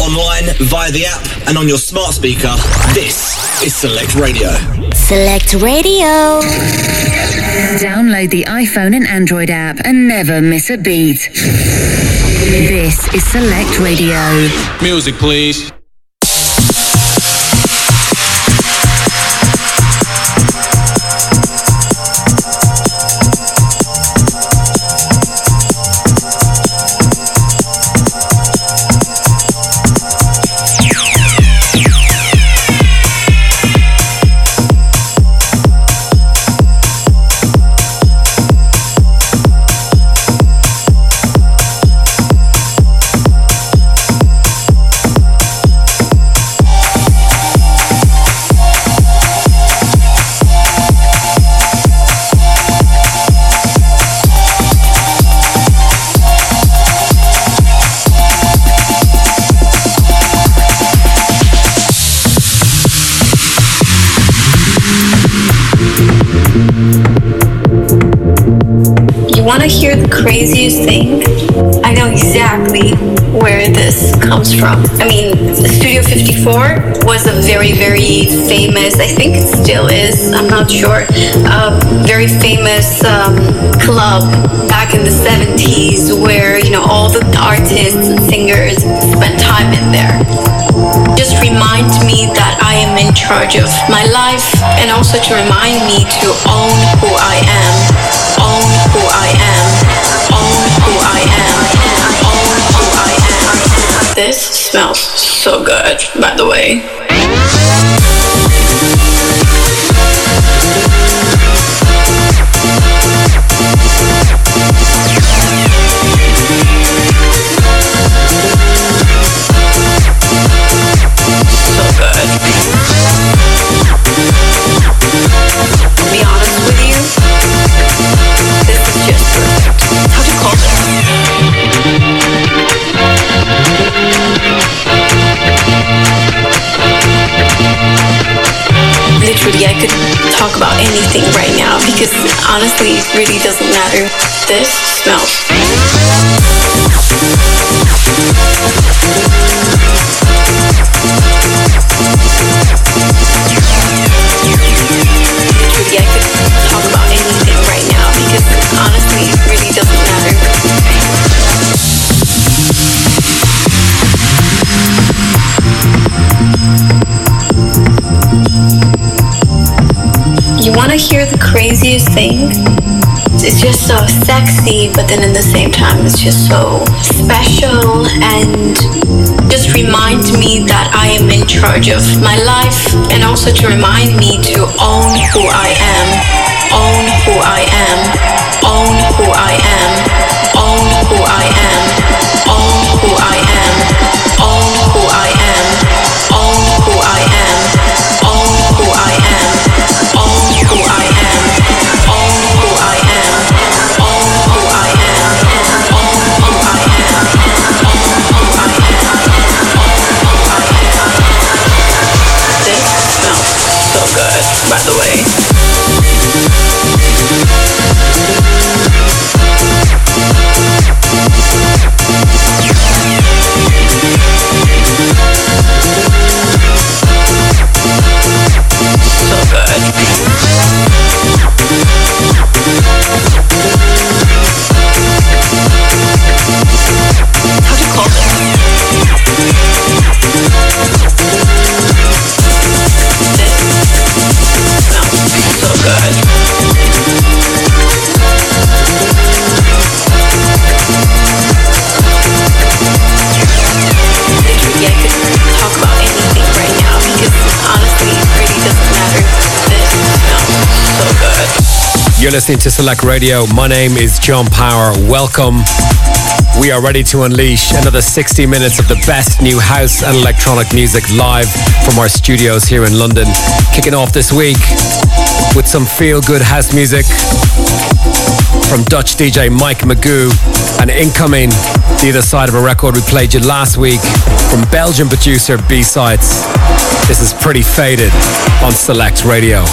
Online, via the app, and on your smart speaker, this is Select Radio. Select Radio. Download the iPhone and Android app and never miss a beat. This is Select Radio. Music, please. Think it still is, I'm not sure, a very famous um, club back in the 70s where, you know, all the artists and singers spent time in there. Just remind me that I am in charge of my life and also to remind me to own who I am, own who I am, own who I am, own who I am. This smells so good, by the way. Honestly really doesn't matter. This smells. I could talk about anything right now because honestly really doesn't matter. You want to hear craziest thing? It's just so sexy, but then at the same time, it's just so special and just reminds me that I am in charge of my life and also to remind me to own who I am, own who I am, own who I am, own who I am, own who I am, You're listening to Select Radio. My name is John Power. Welcome. We are ready to unleash another 60 minutes of the best new house and electronic music live from our studios here in London. Kicking off this week with some feel good house music from Dutch DJ Mike Magoo and incoming the other side of a record we played you last week from Belgian producer B-Sides. This is Pretty Faded on Select Radio.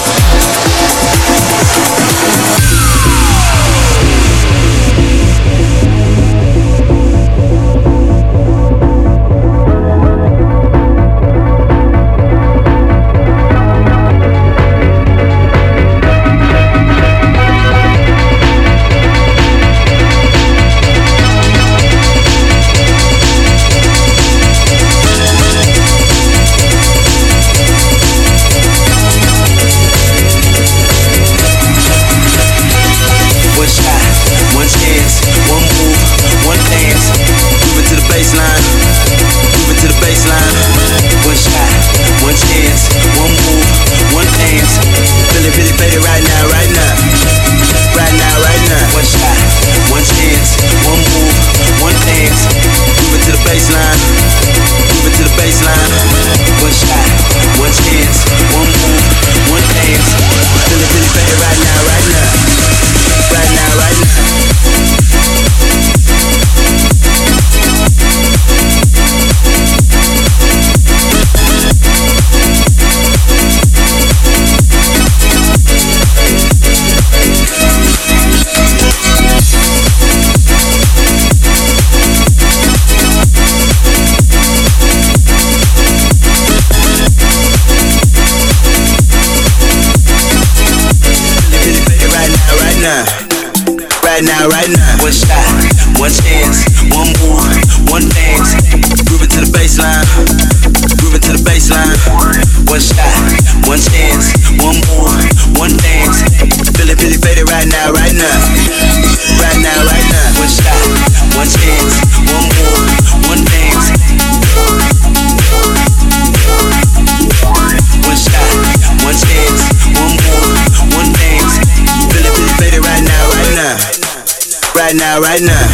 right now.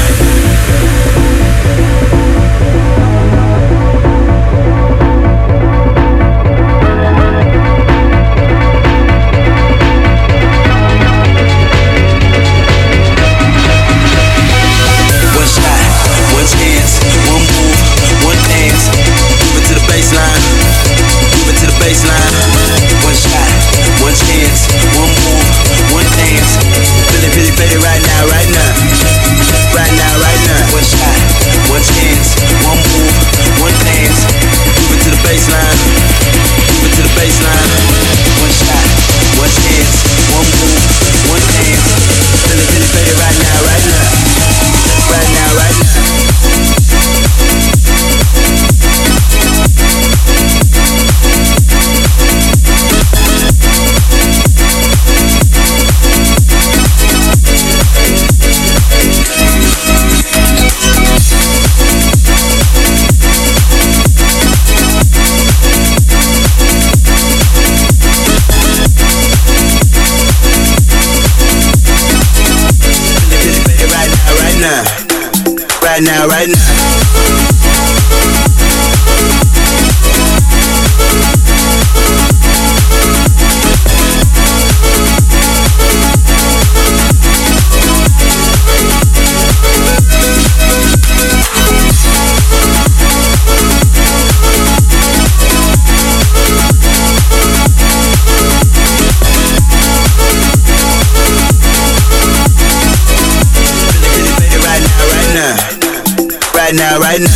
now, right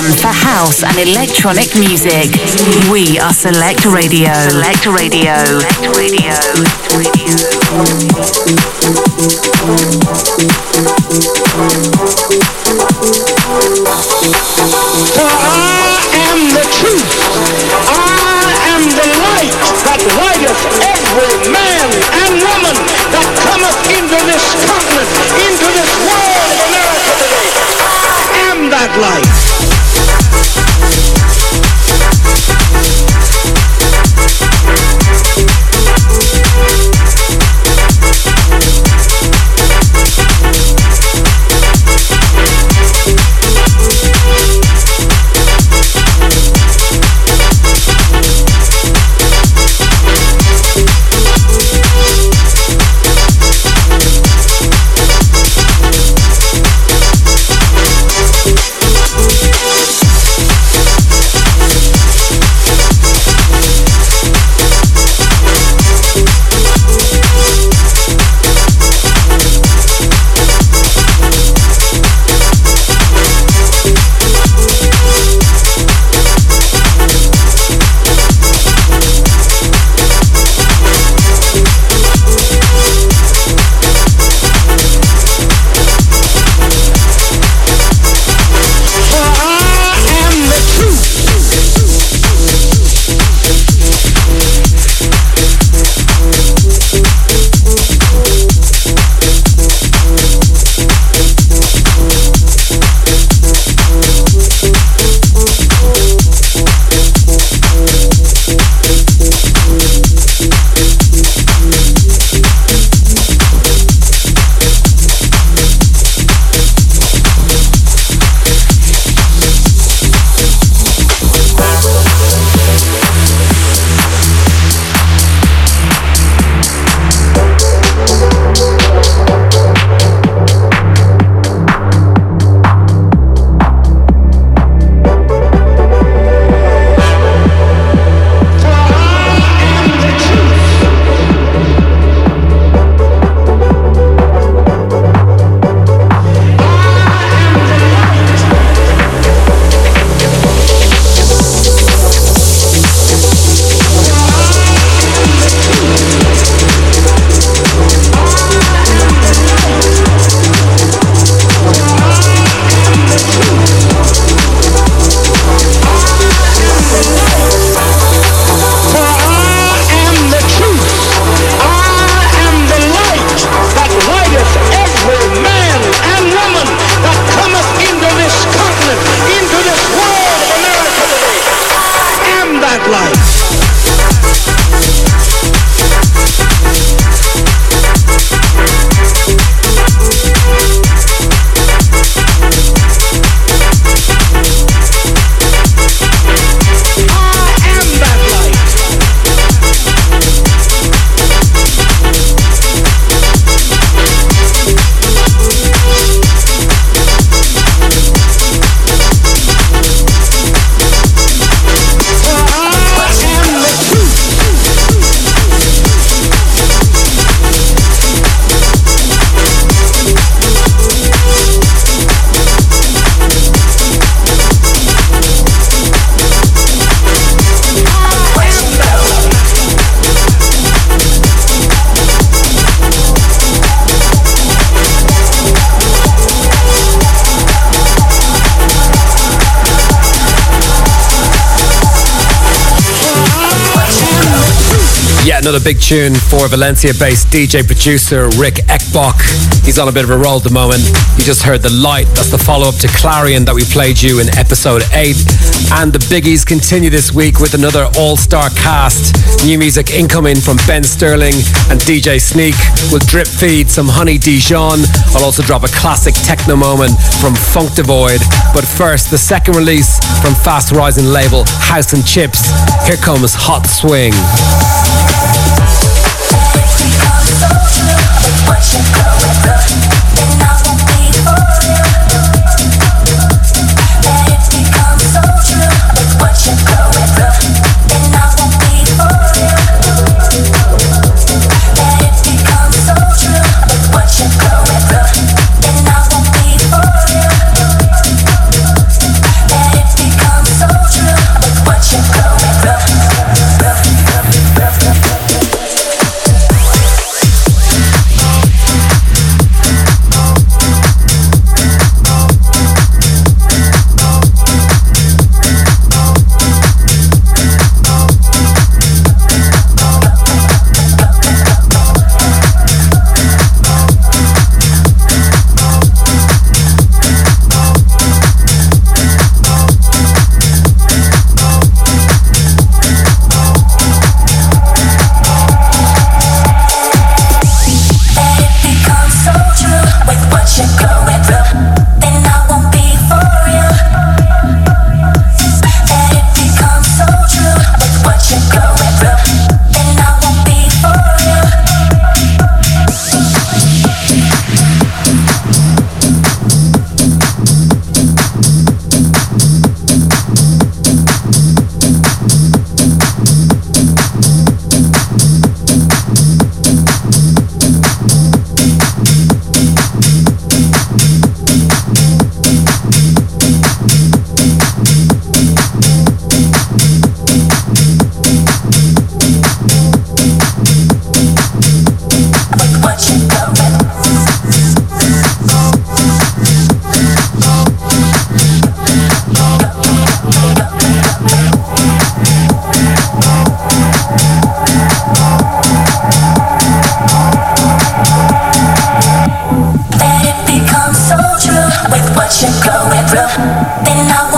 brand for house and electronic music. We are Select Radio. Select Radio. Select Radio. Select Radio. Another big tune for Valencia based DJ producer Rick Ekbok. He's on a bit of a roll at the moment. You just heard The Light, that's the follow up to Clarion that we played you in episode 8. And the biggies continue this week with another all star cast. New music incoming from Ben Sterling and DJ Sneak. We'll drip feed some Honey Dijon. I'll also drop a classic techno moment from Funk D'Void. But first, the second release from fast rising label House and Chips. Here comes Hot Swing. you got with the love, then I'll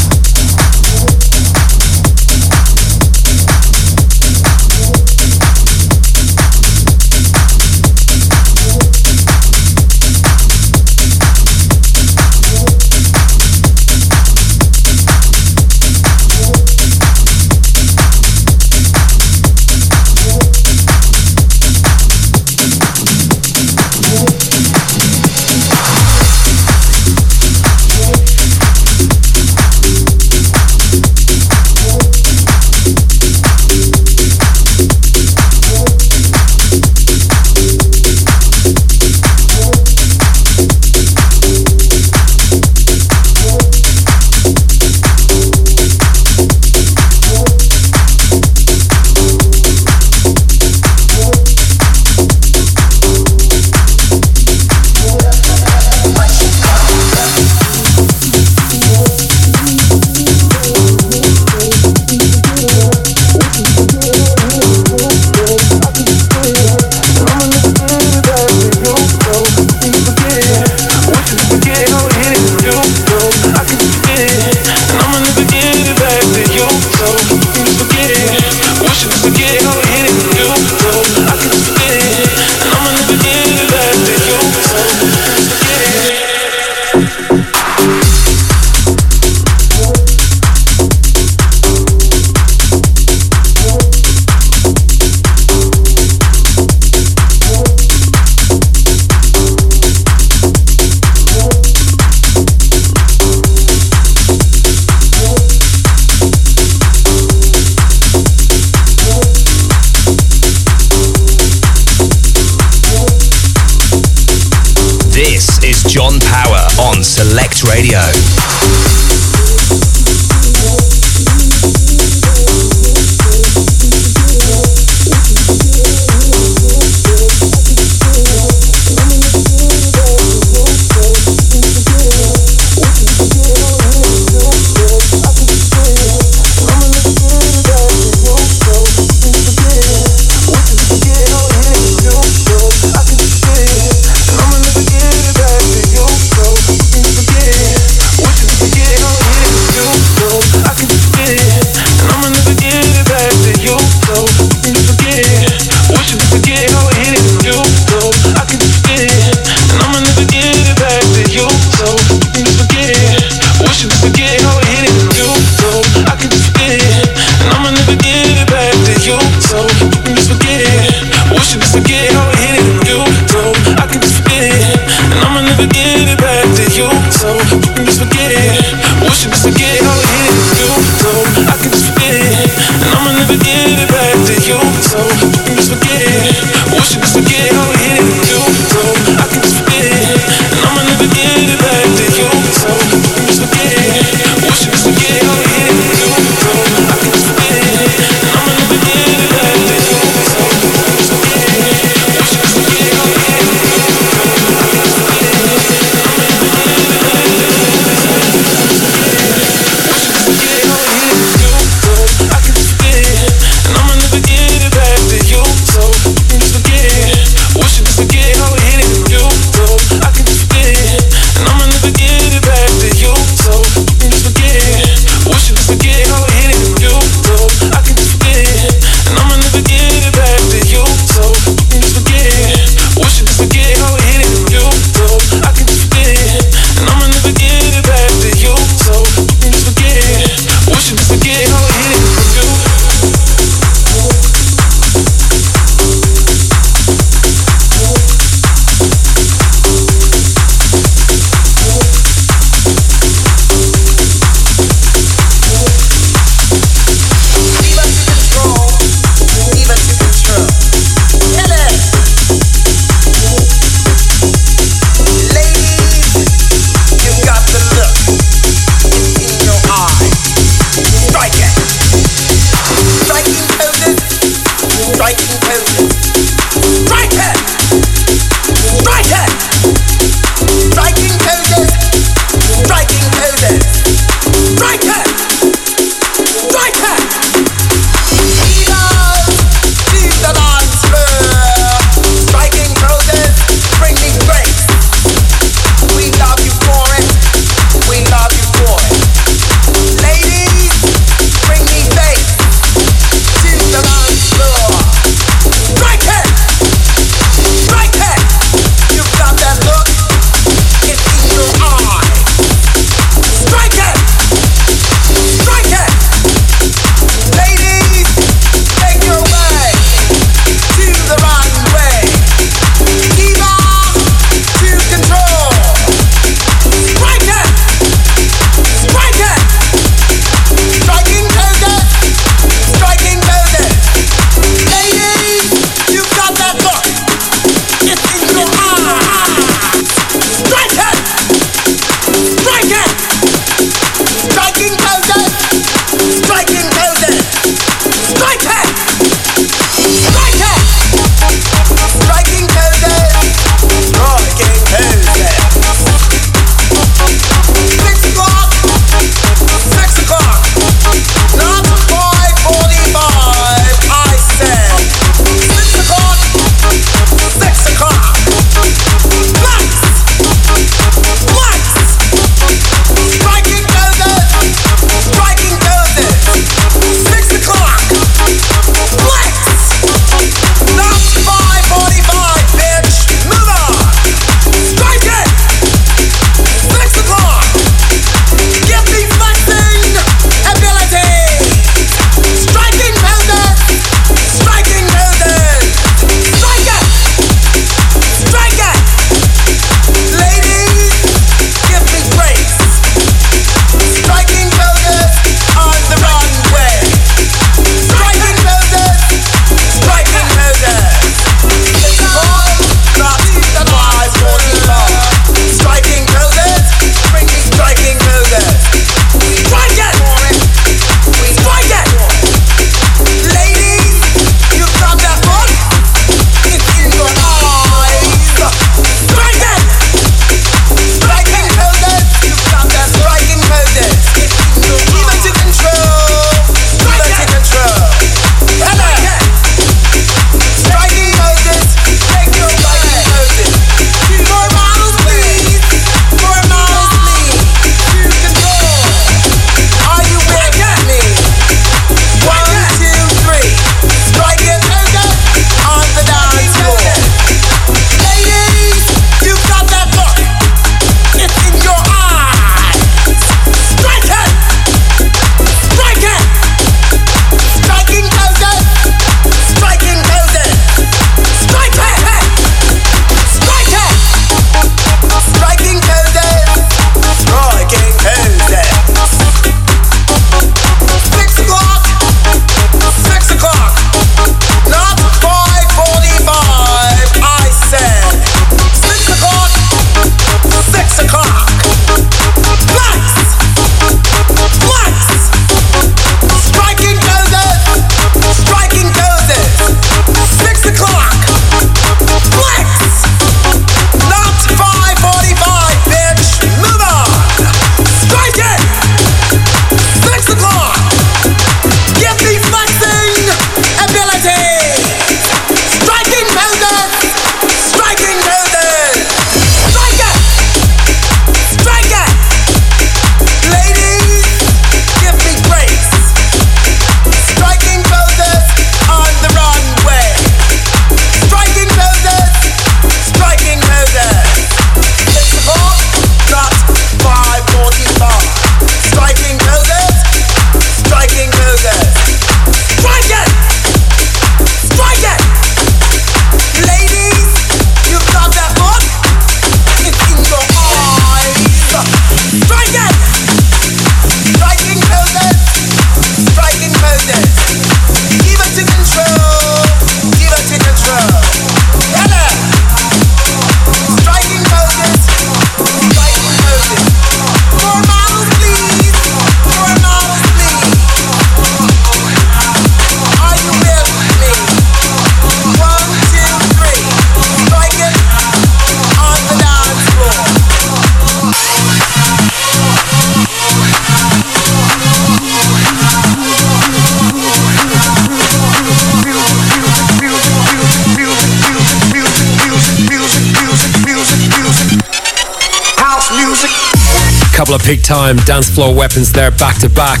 Couple of peak time dance floor weapons there back to back.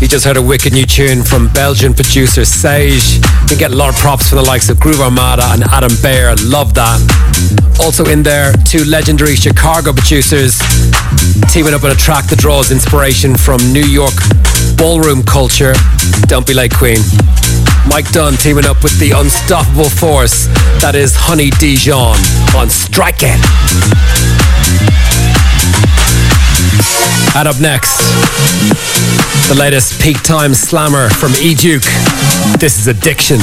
You just heard a wicked new tune from Belgian producer Sage. You get a lot of props from the likes of Groove Armada and Adam Beyer. Love that. Also in there, two legendary Chicago producers teaming up on a track that draws inspiration from New York ballroom culture. Don't be like Queen. Mike Dunn teaming up with the unstoppable force that is Honey Dijon on Strike It. And up next, the latest peak time slammer from E Duke. This is Addiction.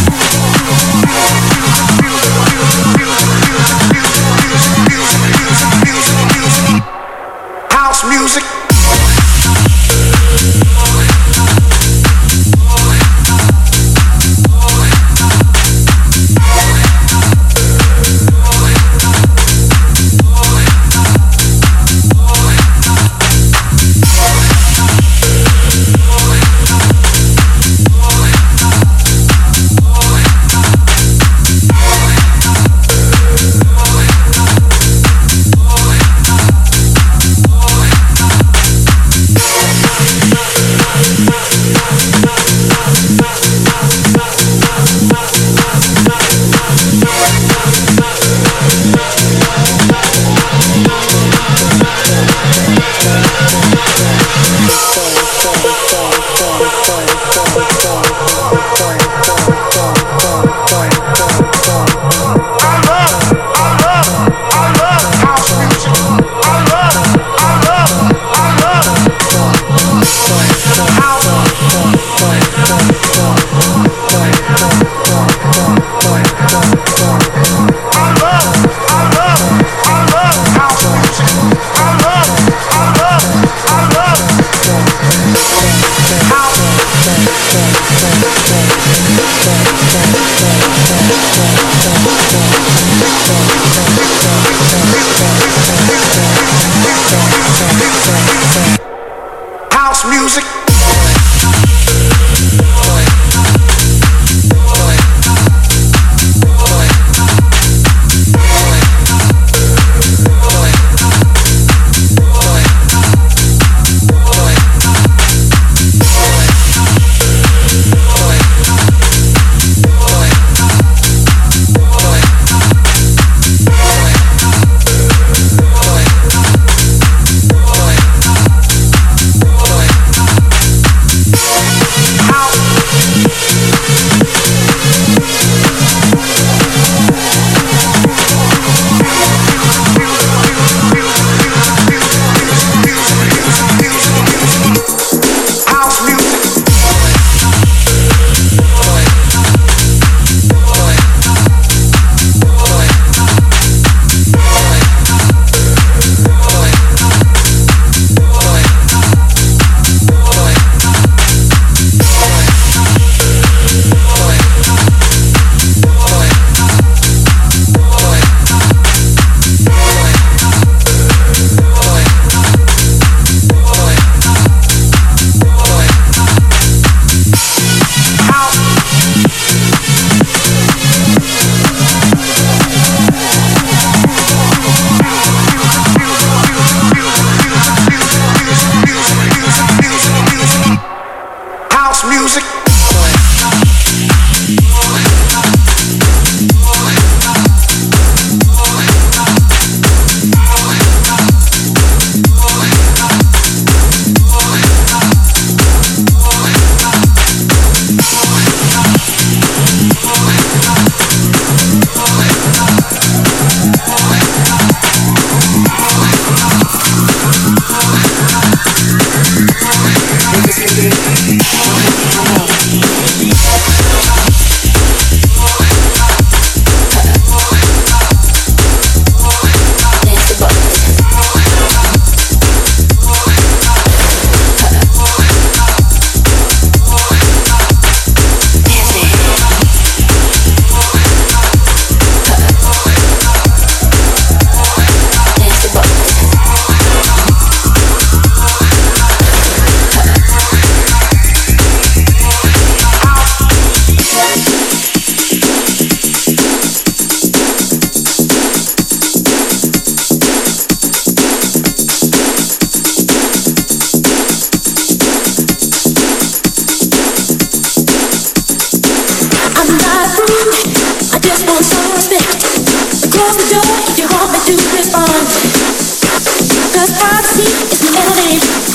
House music.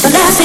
Remember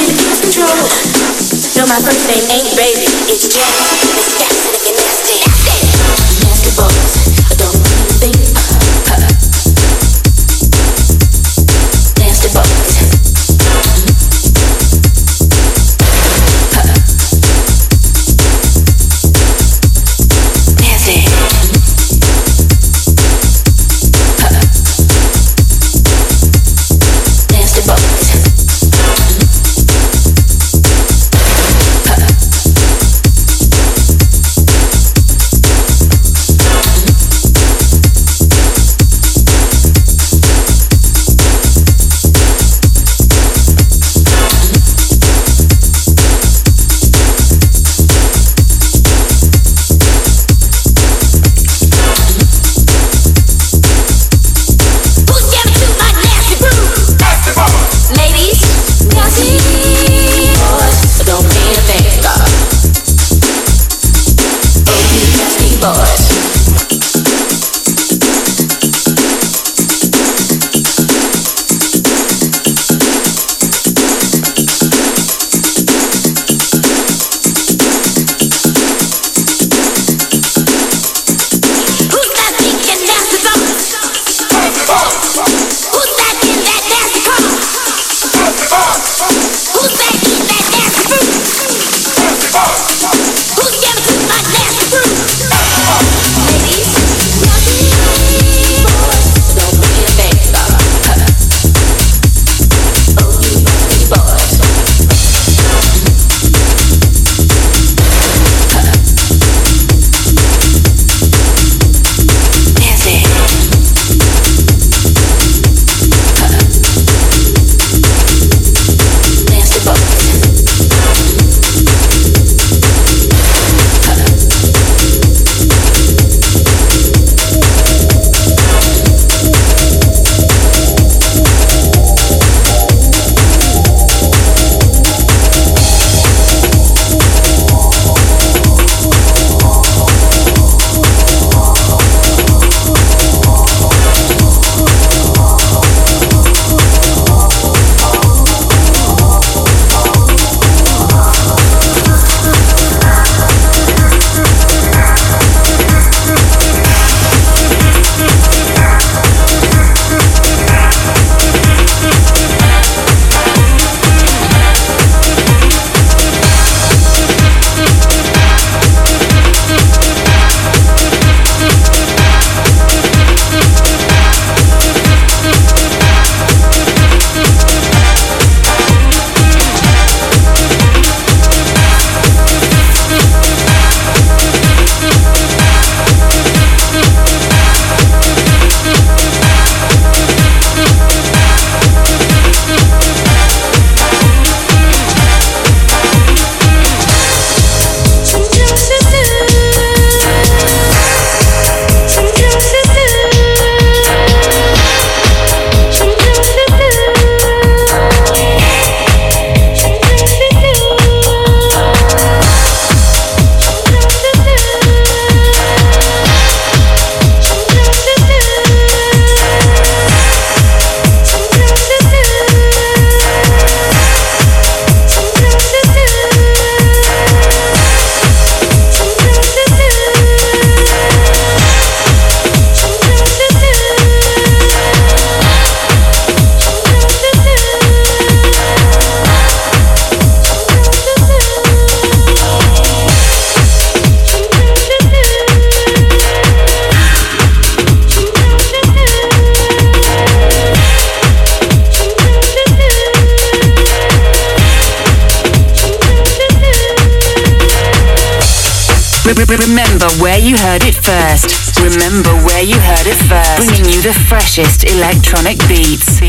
electronic beats.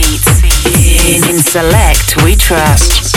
In, in Select, we trust.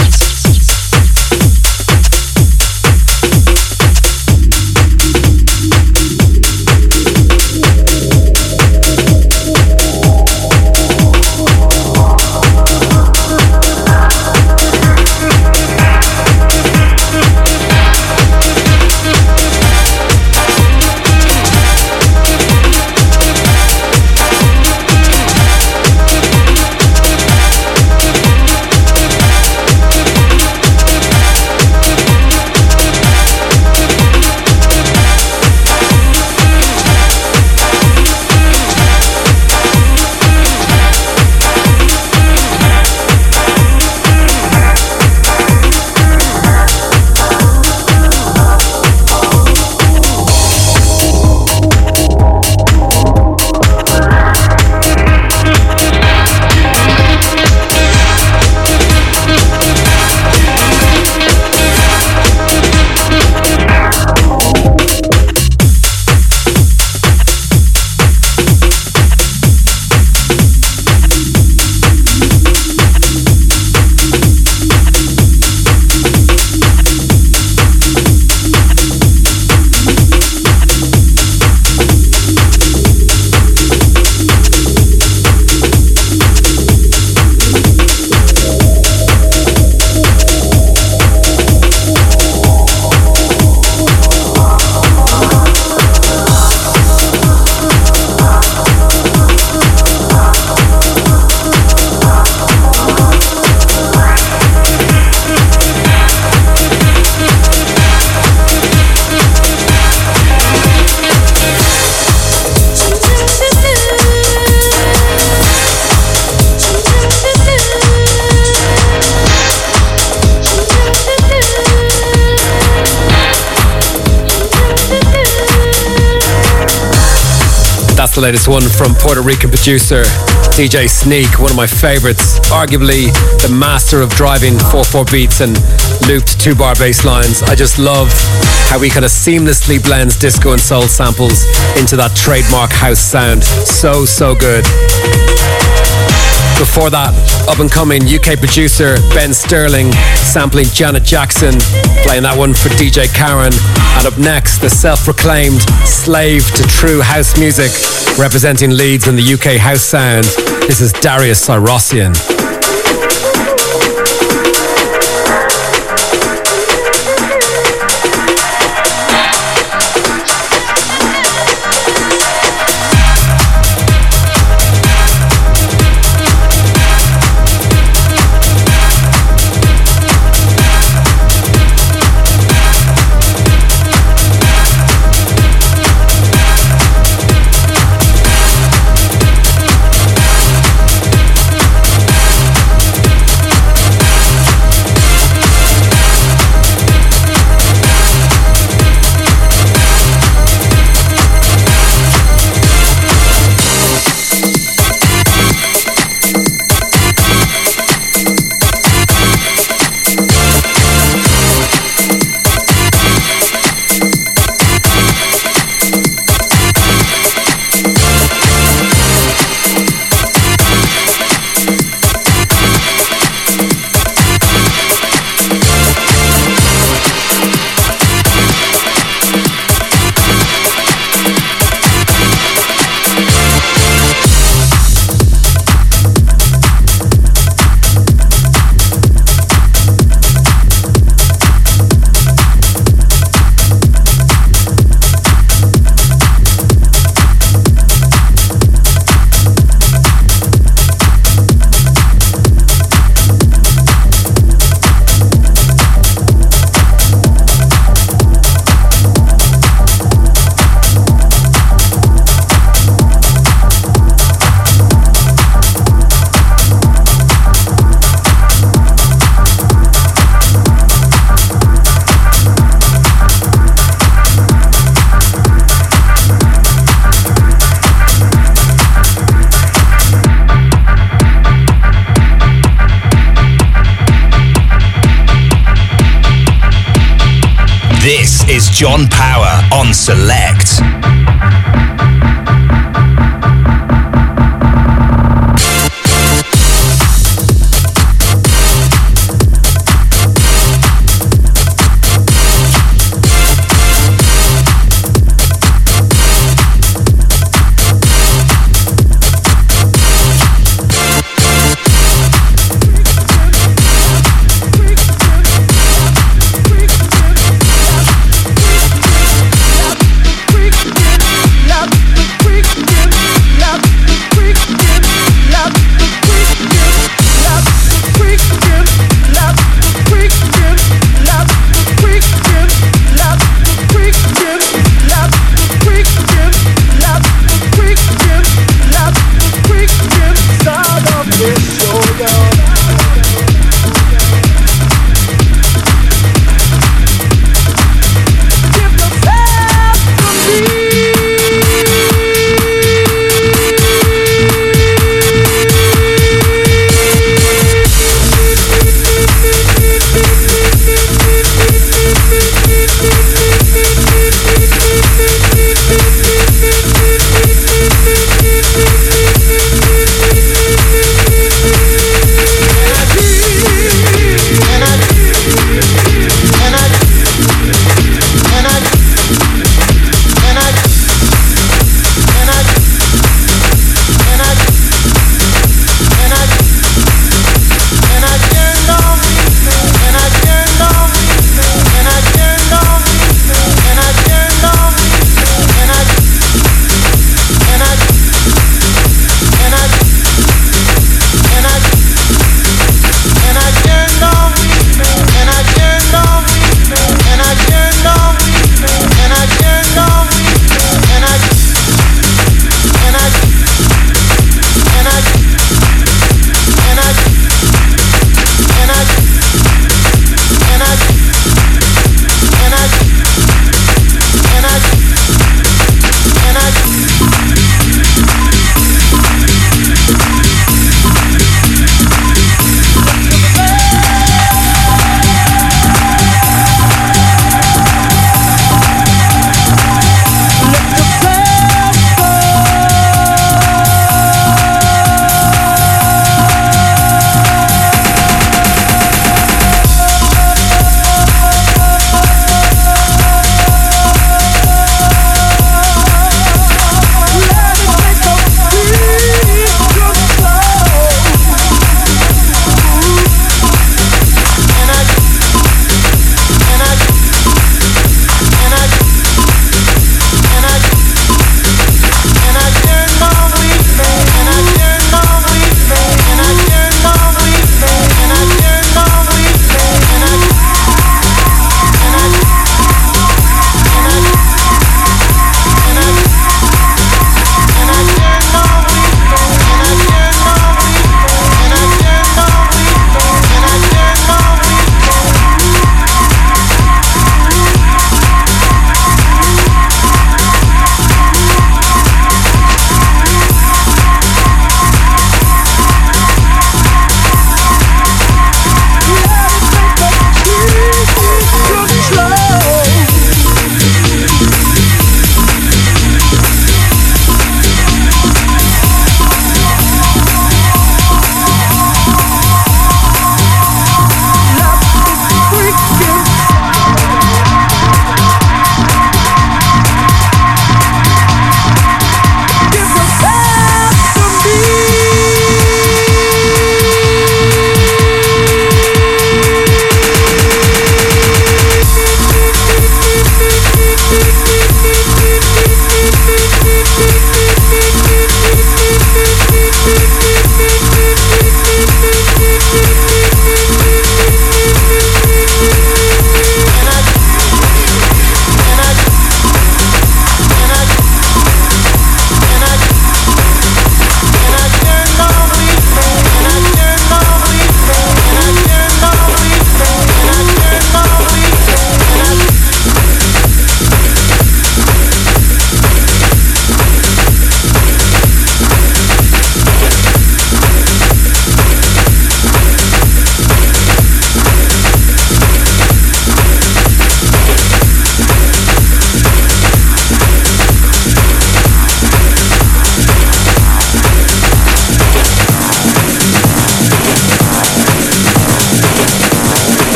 Latest one from Puerto Rican producer DJ Sneak, one of my favorites, arguably the master of driving 4-4 beats and looped two-bar bass lines. I just love how he kind of seamlessly blends disco and soul samples into that trademark house sound. So, so good. Before that, up and coming UK producer Ben Sterling sampling Janet Jackson, playing that one for DJ Karen. And up next, the self proclaimed slave to true house music, representing Leeds in the UK house sound. This is Darius Syrossian. John Power on Select.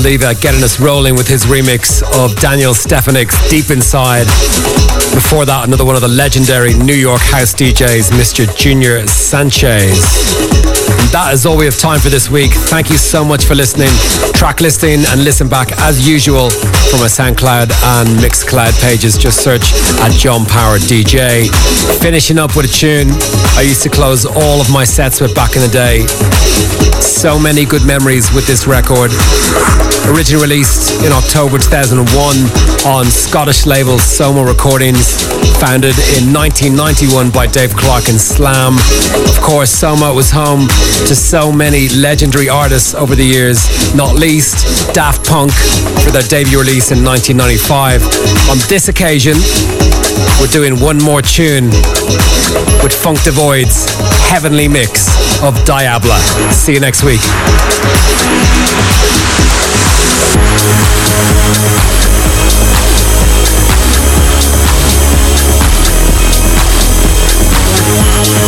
Oliva getting us rolling with his remix of Daniel Stefanik's Deep Inside. Before that, another one of the legendary New York house DJs, Mr. Junior Sanchez. That is all we have time for this week. Thank you so much for listening. Track listing and listen back as usual from my SoundCloud and Mixcloud pages. Just search at John Power DJ. Finishing up with a tune I used to close all of my sets with back in the day. So many good memories with this record. Originally released in October 2001 on Scottish label Soma Recordings, founded in 1991 by Dave Clark and Slam. Of course, Soma was home to so many legendary artists over the years, not least Daft Punk for their debut release in 1995. On this occasion, we're doing one more tune with Funk D'Void's heavenly mix of Diabla. See you next week. We'll.